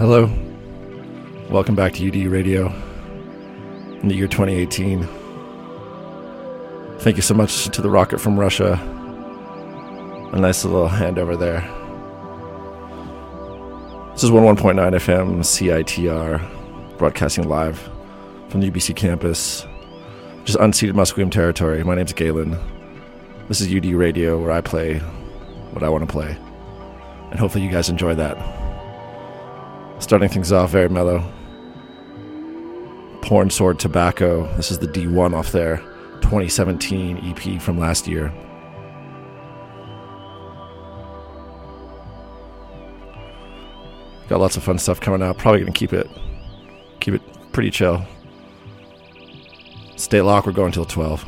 Hello. Welcome back to UD Radio in the year 2018. Thank you so much to the rocket from Russia. A nice little hand over there. This is 11.9 FM CITR, broadcasting live from the UBC campus, just unceded Musqueam territory. My name's Galen. This is UD Radio, where I play what I want to play. And hopefully, you guys enjoy that. Starting things off very mellow. Porn Sword Tobacco. This is the D1 off their 2017 EP from last year. Got lots of fun stuff coming out. Probably gonna keep it keep it pretty chill. Stay locked, we're going till 12.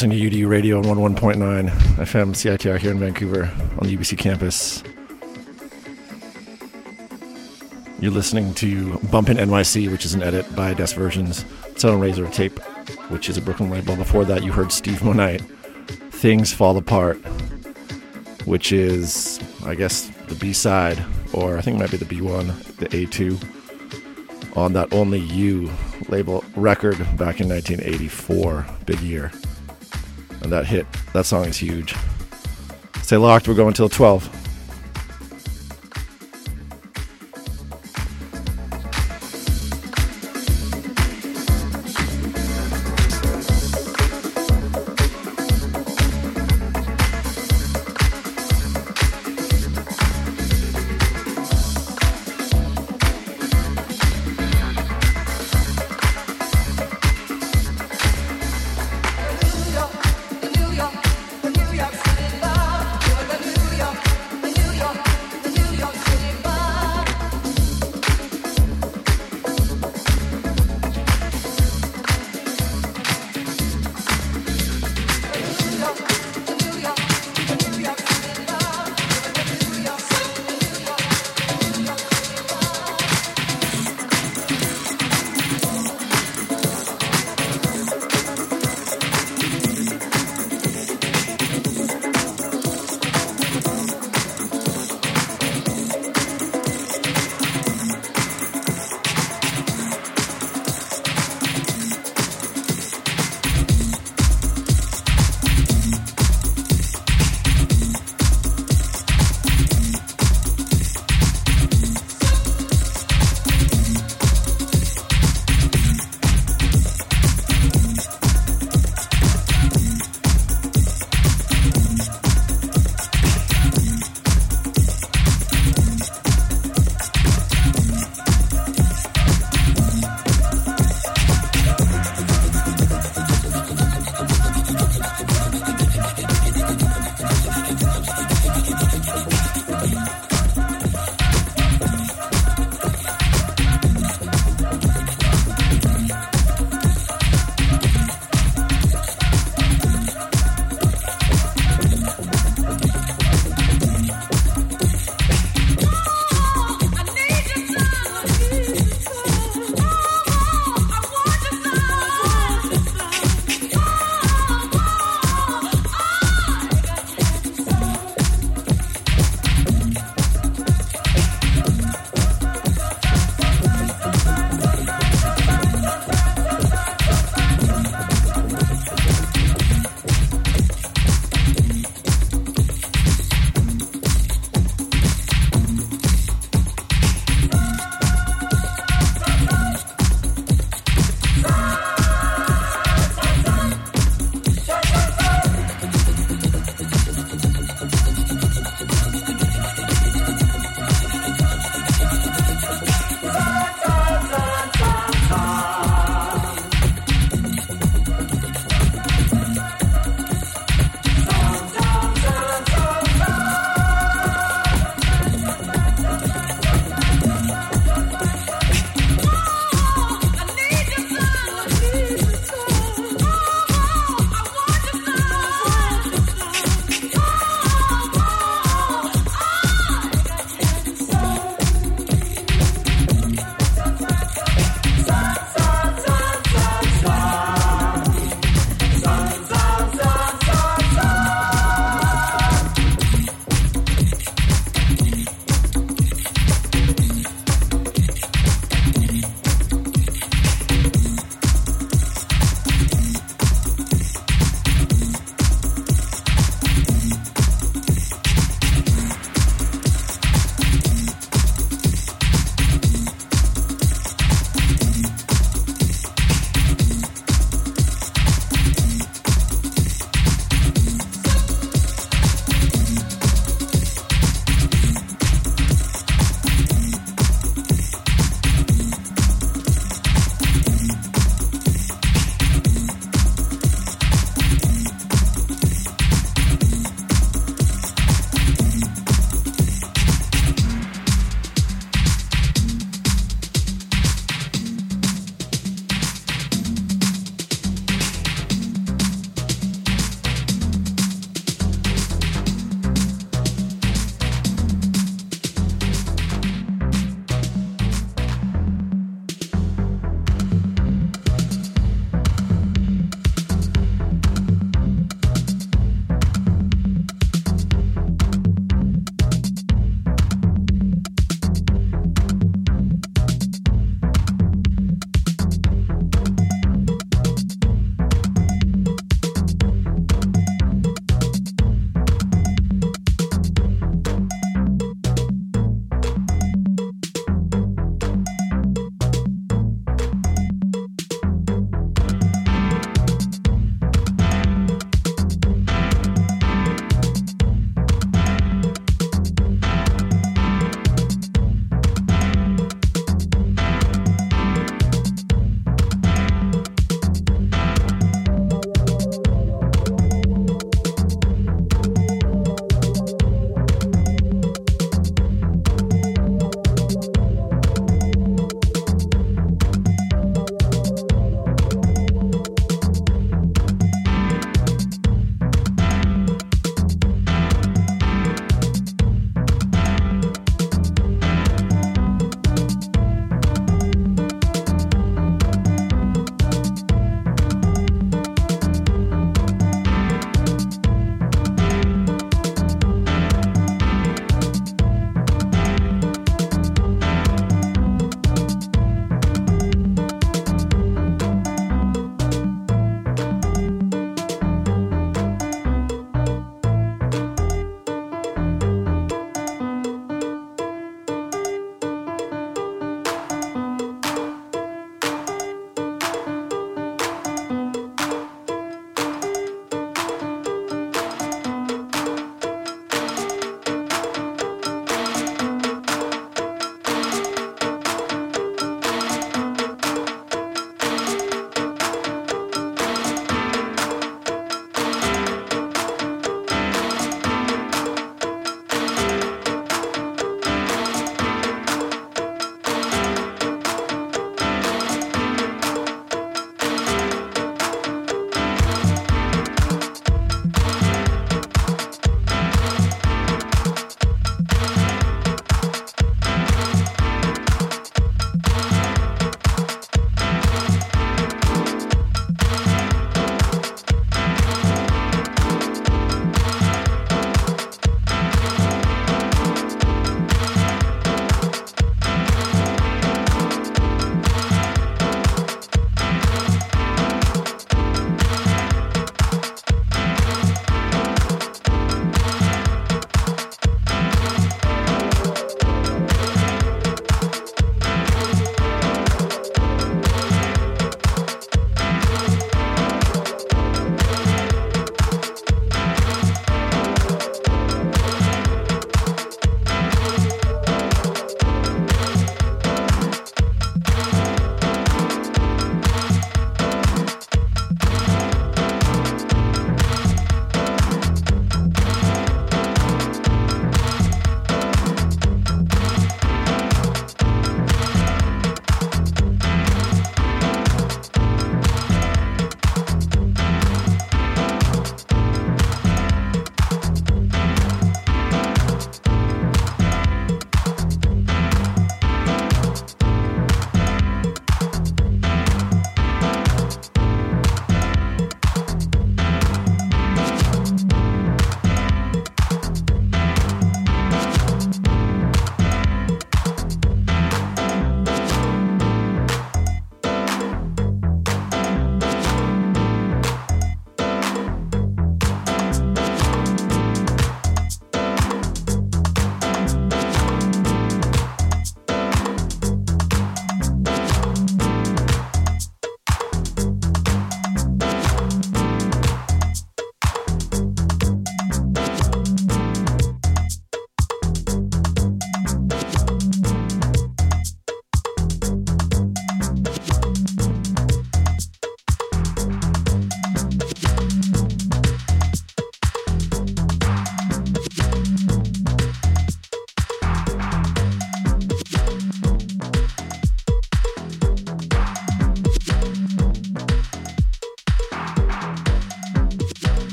Listening to UDU Radio on 11.9 FM CITR here in Vancouver on the UBC campus. You're listening to Bumpin' NYC, which is an edit by Des Versions. It's on Razor Tape, which is a Brooklyn label. Before that, you heard Steve Monite, Things Fall Apart, which is, I guess, the B side, or I think it might be the B1, the A2, on that Only You label record back in 1984. Big year. And that hit, that song is huge. Stay locked, we're going till 12.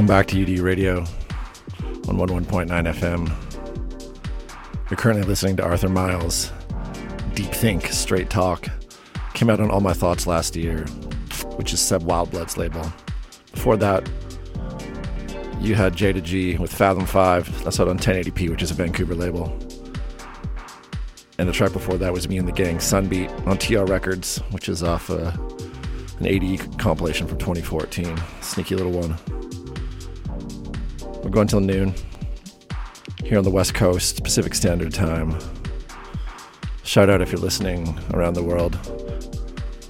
Welcome back to UD Radio on 11.9 FM. You're currently listening to Arthur Miles' Deep Think, Straight Talk. Came out on All My Thoughts last year, which is Seb Wildblood's label. Before that, you had J to G with Fathom 5. That's out on 1080p, which is a Vancouver label. And the track before that was Me and the Gang, Sunbeat, on TR Records, which is off uh, an 80 compilation from 2014. Sneaky little one. We're going till noon here on the West Coast, Pacific Standard Time. Shout out if you're listening around the world.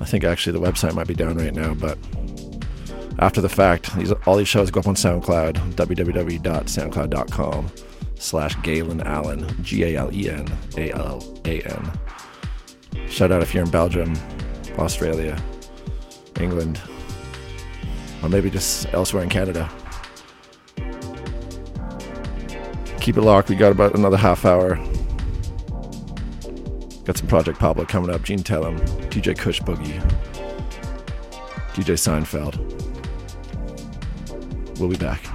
I think actually the website might be down right now, but after the fact, these, all these shows go up on SoundCloud, www.soundcloud.com slash Galen Alan, G-A-L-E-N A-L-A-N. Shout out if you're in Belgium, Australia, England, or maybe just elsewhere in Canada. Keep it locked. We got about another half hour. Got some Project Pablo coming up. Gene Tellem, DJ Kush Boogie, DJ Seinfeld. We'll be back.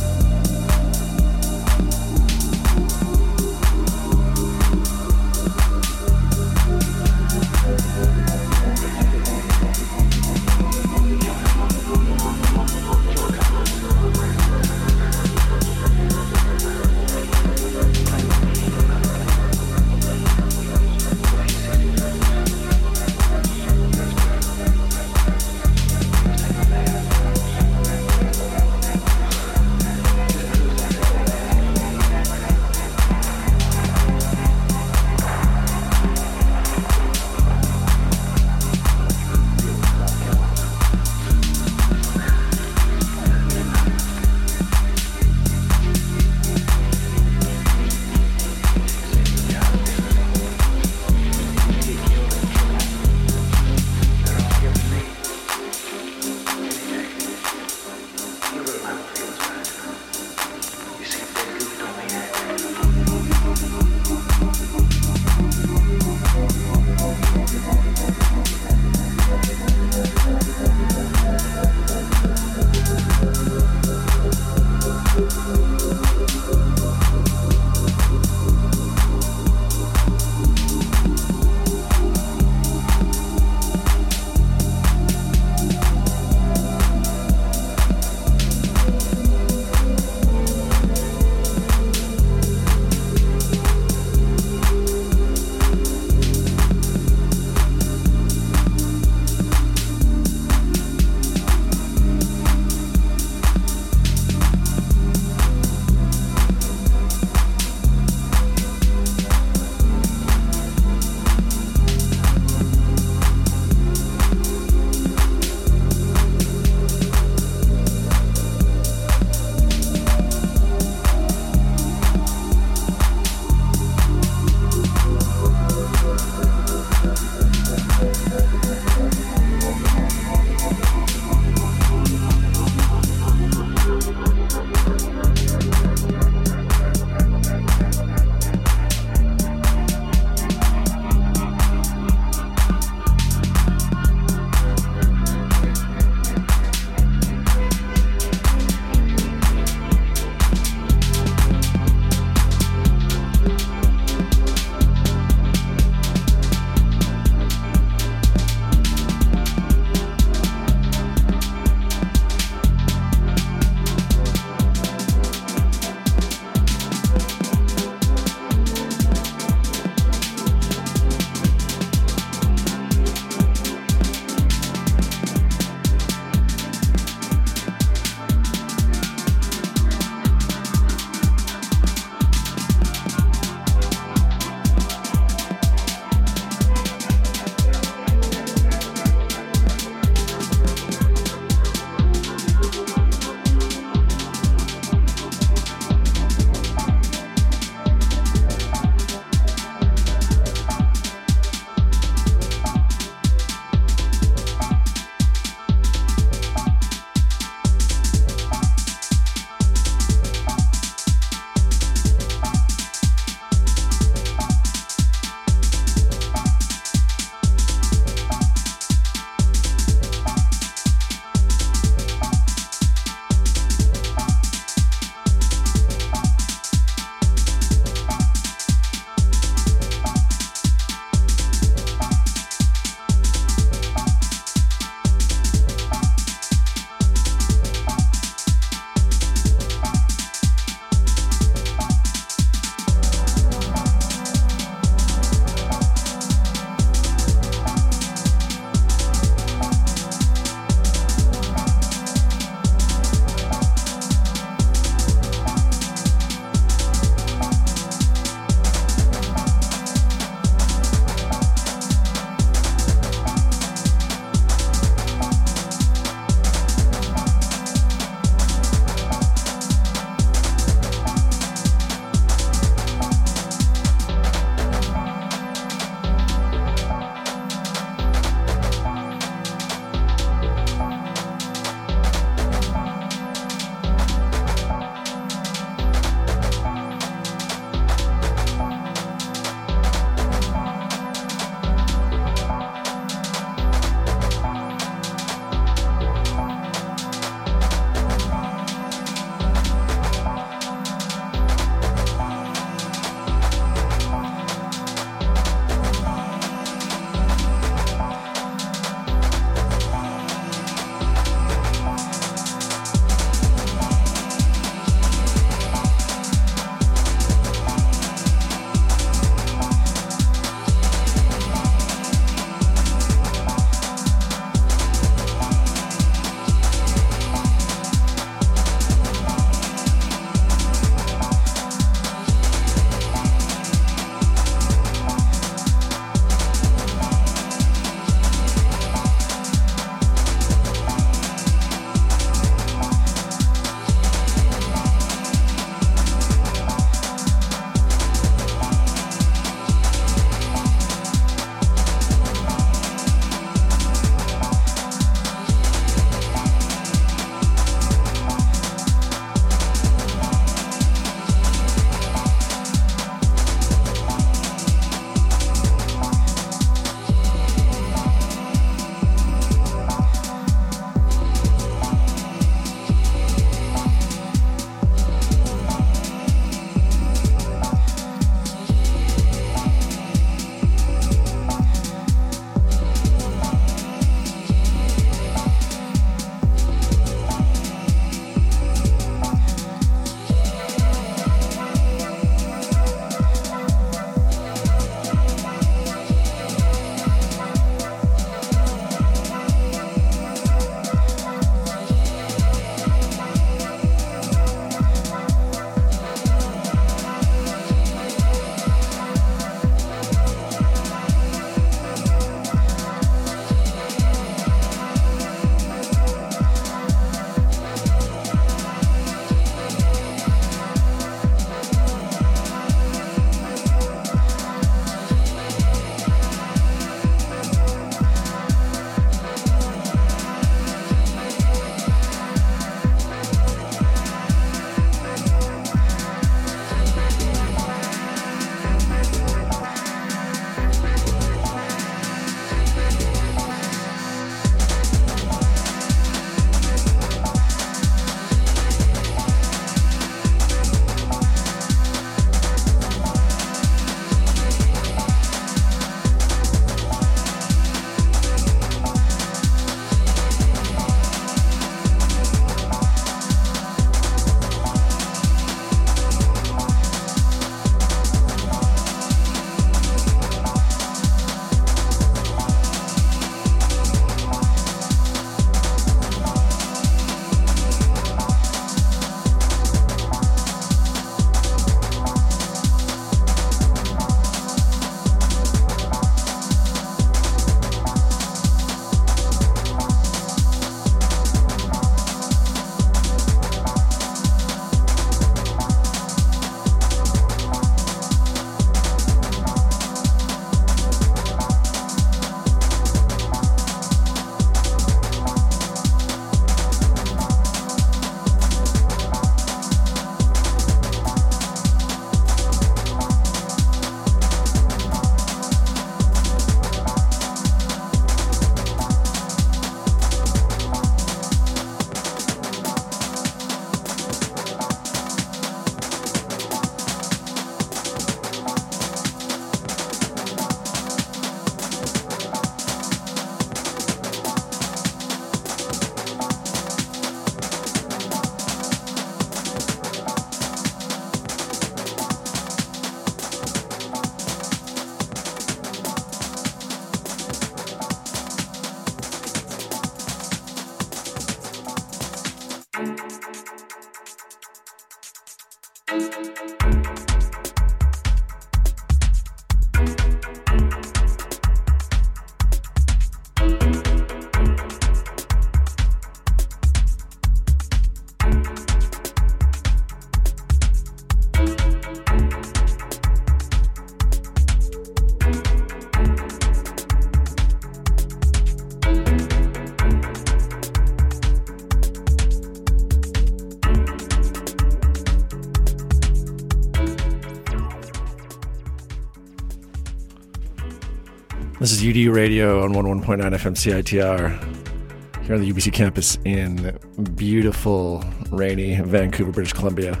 This is UDU Radio on 11.9 FM CITR here on the UBC campus in beautiful, rainy Vancouver, British Columbia.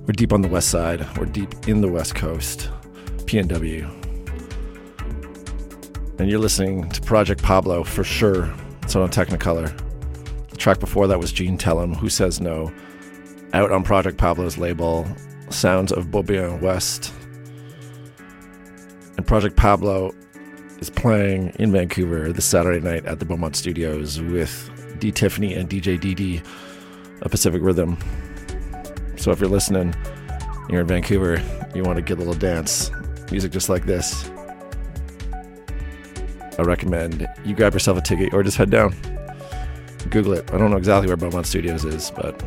We're deep on the west side. We're deep in the west coast, PNW. And you're listening to Project Pablo for sure. It's on Technicolor. The track before that was Gene Tellem, Who Says No, out on Project Pablo's label, Sounds of Beaubien West Project Pablo is playing in Vancouver this Saturday night at the Beaumont Studios with D. Tiffany and DJ DD of Pacific Rhythm. So if you're listening, you're in Vancouver, you want to get a little dance, music just like this, I recommend you grab yourself a ticket or just head down. Google it. I don't know exactly where Beaumont Studios is, but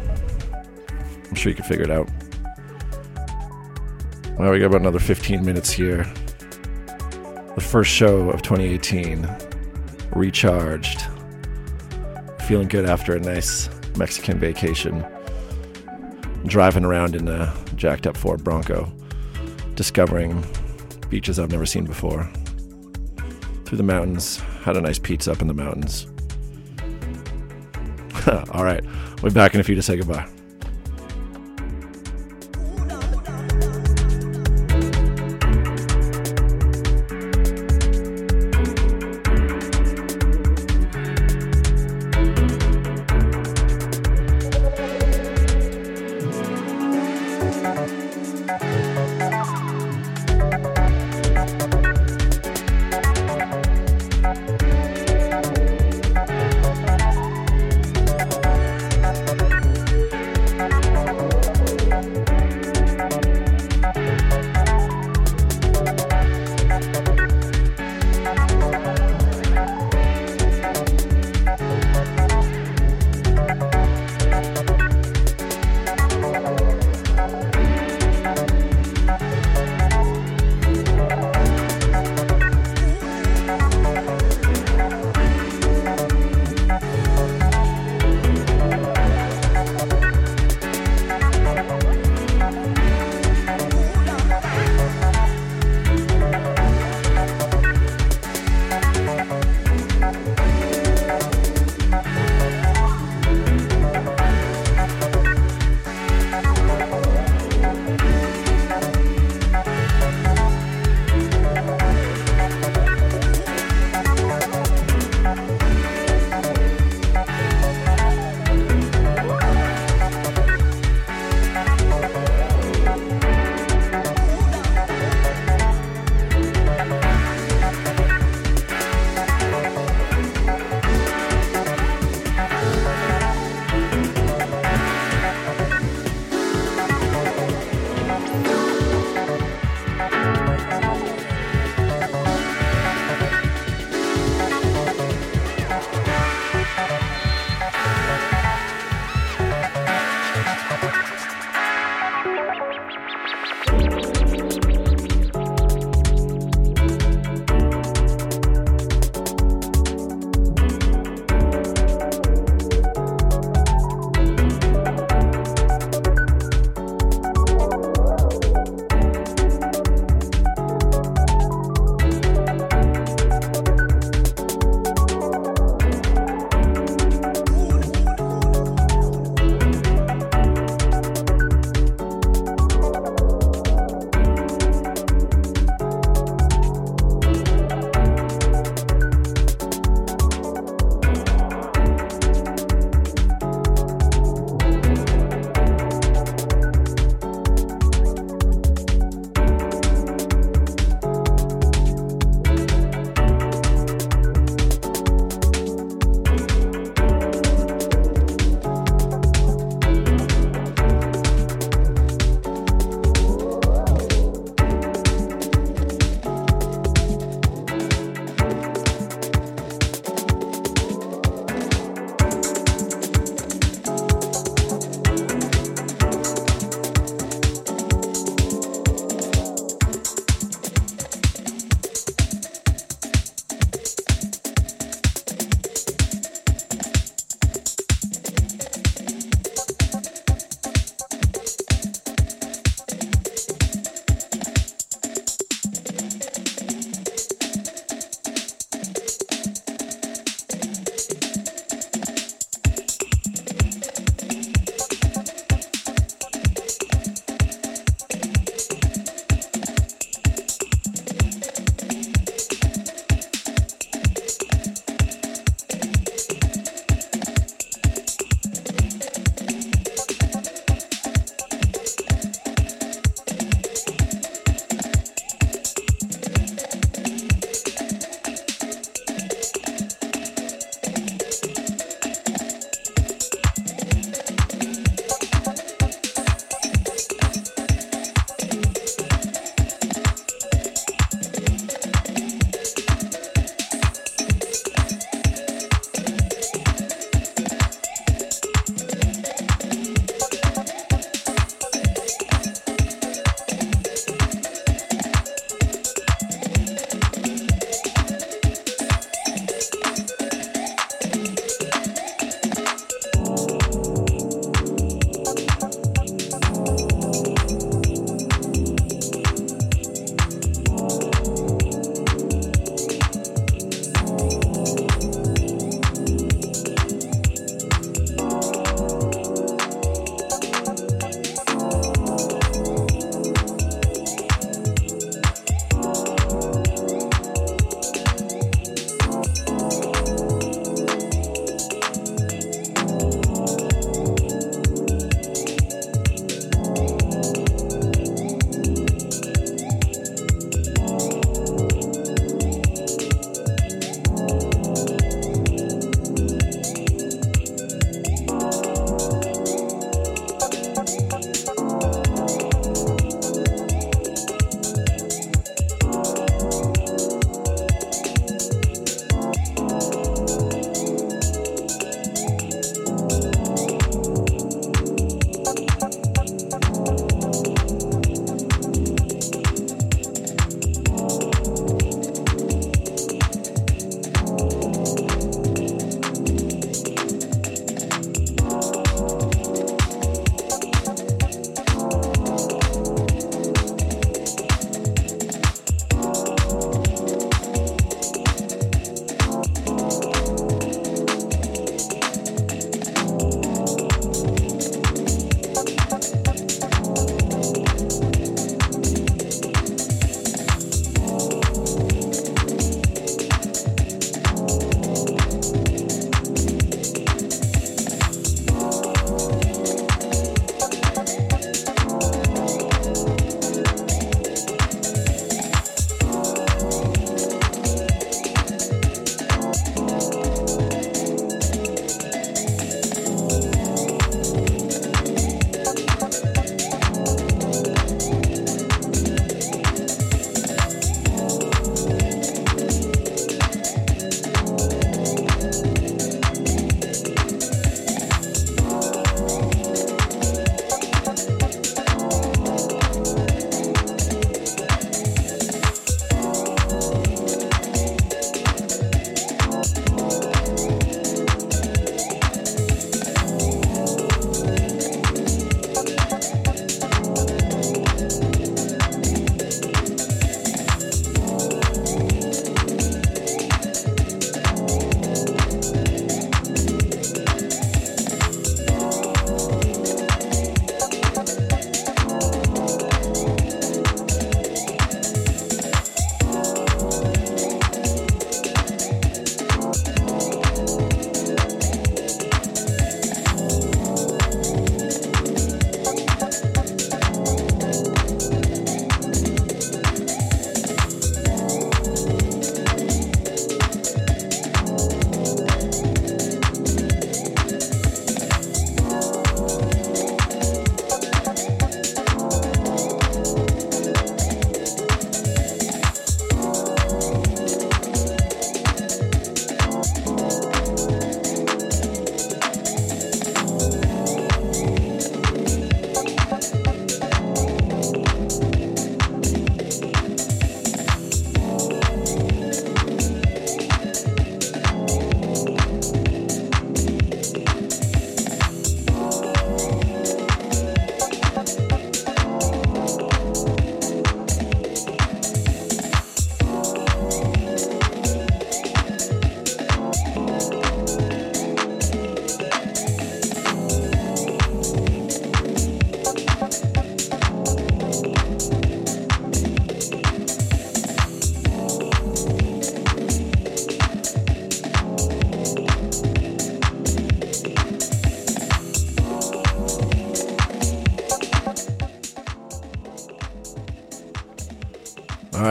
I'm sure you can figure it out. Well, we got about another 15 minutes here the first show of 2018, recharged, feeling good after a nice Mexican vacation, driving around in a jacked up Ford Bronco, discovering beaches I've never seen before. Through the mountains, had a nice pizza up in the mountains. All right, we'll be back in a few to say goodbye.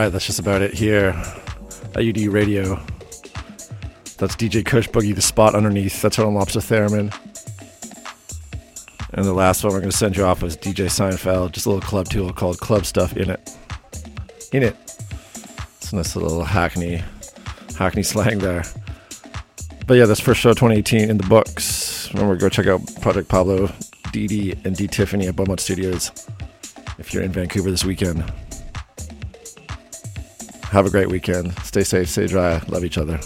Right, that's just about it here at UD Radio. That's DJ Kush Boogie, the spot underneath. That's Total Lobster Theremin. And the last one we're going to send you off was DJ Seinfeld, just a little club tool called Club Stuff in it. In it. It's a nice little hackney, hackney slang there. But yeah, this first show 2018 in the books. Remember, go check out Project Pablo, DD, and D Tiffany at Beaumont Studios if you're in Vancouver this weekend. Have a great weekend. Stay safe, stay dry. Love each other.